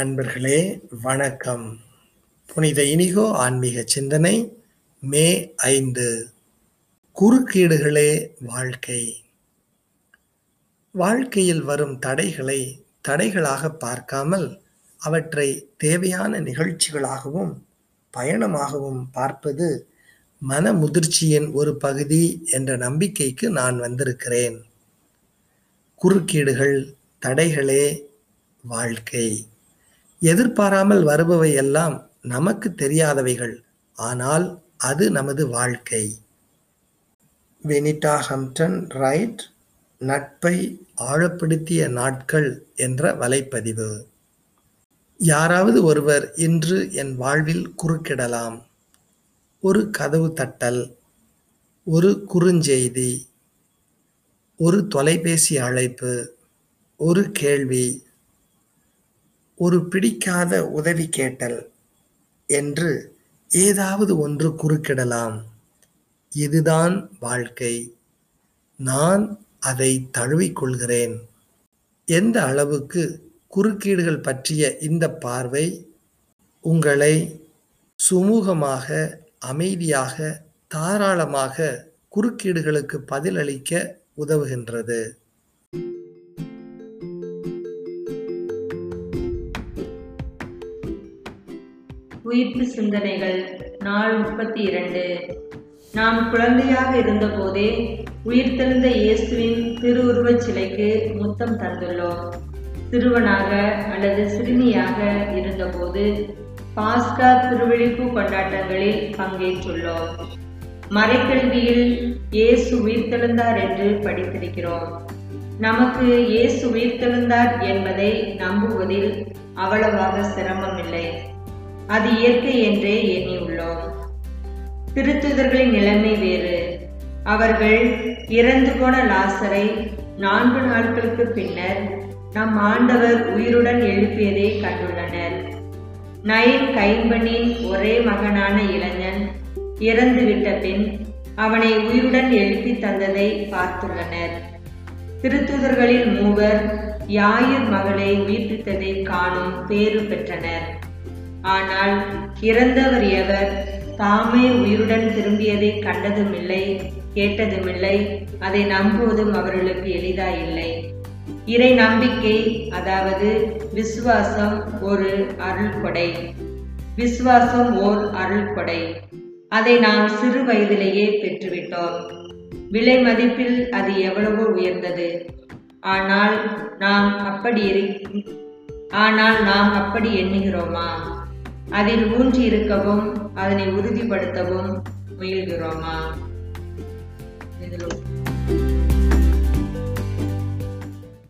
நண்பர்களே வணக்கம். புனித இனிகோ ஆன்மீக சிந்தனை மே ஐந்து. குறுக்கீடுகளே வாழ்க்கை. வாழ்க்கையில் வரும் தடைகளை தடைகளாக பார்க்காமல் அவற்றை தேவையான நிகழ்ச்சிகளாகவும் பயணமாகவும் பார்ப்பது மன முதிர்ச்சியின் ஒரு பகுதி என்ற நம்பிக்கைக்கு நான் வந்திருக்கிறேன். குறுக்கீடுகள் தடைகளே வாழ்க்கை. எதிர்பாராமல் வருபவை எல்லாம் நமக்கு தெரியாதவைகள். ஆனால் அது நமது வாழ்க்கை. வெனிட்டா ஹம்டன் ரைட் நட்பை ஆழப்படுத்திய நாட்கள் என்ற வலைப்பதிவு. யாராவது ஒருவர் இன்று என் வாழ்வில் குறுக்கிடலாம். ஒரு கதவு தட்டல் ஒரு குறுஞ்செய்தி ஒரு தொலைபேசி அழைப்பு ஒரு கேள்வி. ஒரு பிடிக்காத உதவி கேட்டல் என்று ஏதாவது ஒன்று குறுக்கிடலாம். இதுதான் வாழ்க்கை. நான் அதை தழுவிக்கொள்கிறேன் எந்த அளவுக்கு குறுக்கீடுகள் பற்றிய இந்த பார்வை உங்களை சுமூகமாக அமைதியாக தாராளமாக குறுக்கீடுகளுக்கு பதிலளிக்க உதவுகின்றது. உயிர்ப்பு சிந்தனைகள் நாள் முப்பத்தி இரண்டு நாம் குழந்தையாக இருந்தபோதே உயிர்த்தெழுந்த இயேசுவின் திருவுருவச் சிலைக்கு முத்தம் தந்துள்ளோம். சிறுவனாக அல்லது சிறுமியாக இருந்தபோது பாஸ்கா திருவிழிப்பு கொண்டாட்டங்களில் பங்கேற்றுள்ளோம். மறைக்கல்வியில் இயேசு உயிர்த்தெழுந்தார் என்று படித்திருக்கிறோம். நமக்கு இயேசு உயிர்த்தெழுந்தார் என்பதை நம்புவதில் அவ்வளவாக சிரமமில்லை. அது இயற்கை என்றே எண்ணியுள்ளோம். திருத்துதர்களின் நிலைமை வேறு. அவர்கள் இறந்து போன லாசரை நான்கு நாட்களுக்கு பின்னர் நம் ஆண்டவர் உயிருடன் எழுப்பியதை கண்டுள்ளனர். நயன் கைம்பனின் ஒரே மகனான இளைஞன் இறந்துவிட்ட பின் அவனை உயிருடன் எழுப்பி தந்ததை பார்த்துள்ளனர். திருத்துதர்களில் மூவர் யாயிர் மகளை உயிர்ப்பித்ததை காணும் பேறு பெற்றனர். ஆனால் இறந்தவர் எவர்? தாமே உயிருடன் திரும்பியதை கண்டதுமில்லை கேட்டதுமில்லை அதை நம்புவதும் அவர்களுக்கு எளிதாயில்லை. இறை நம்பிக்கை அதாவது விசுவாசம் ஒரு அருள் கொடை விசுவாசம் ஓர் அருள் கொடை அதை நாம் சிறு வயதிலேயே பெற்றுவிட்டோம். விலை மதிப்பில் அது எவ்வளவோ உயர்ந்தது. ஆனால் நாம் அப்படி ஆனால் நாம் அப்படி எண்ணுகிறோமா? அதில் ஊன்றியிருக்கவும் அதனை உறுதிப்படுத்தவும் முயல்கிறோமா? இதில்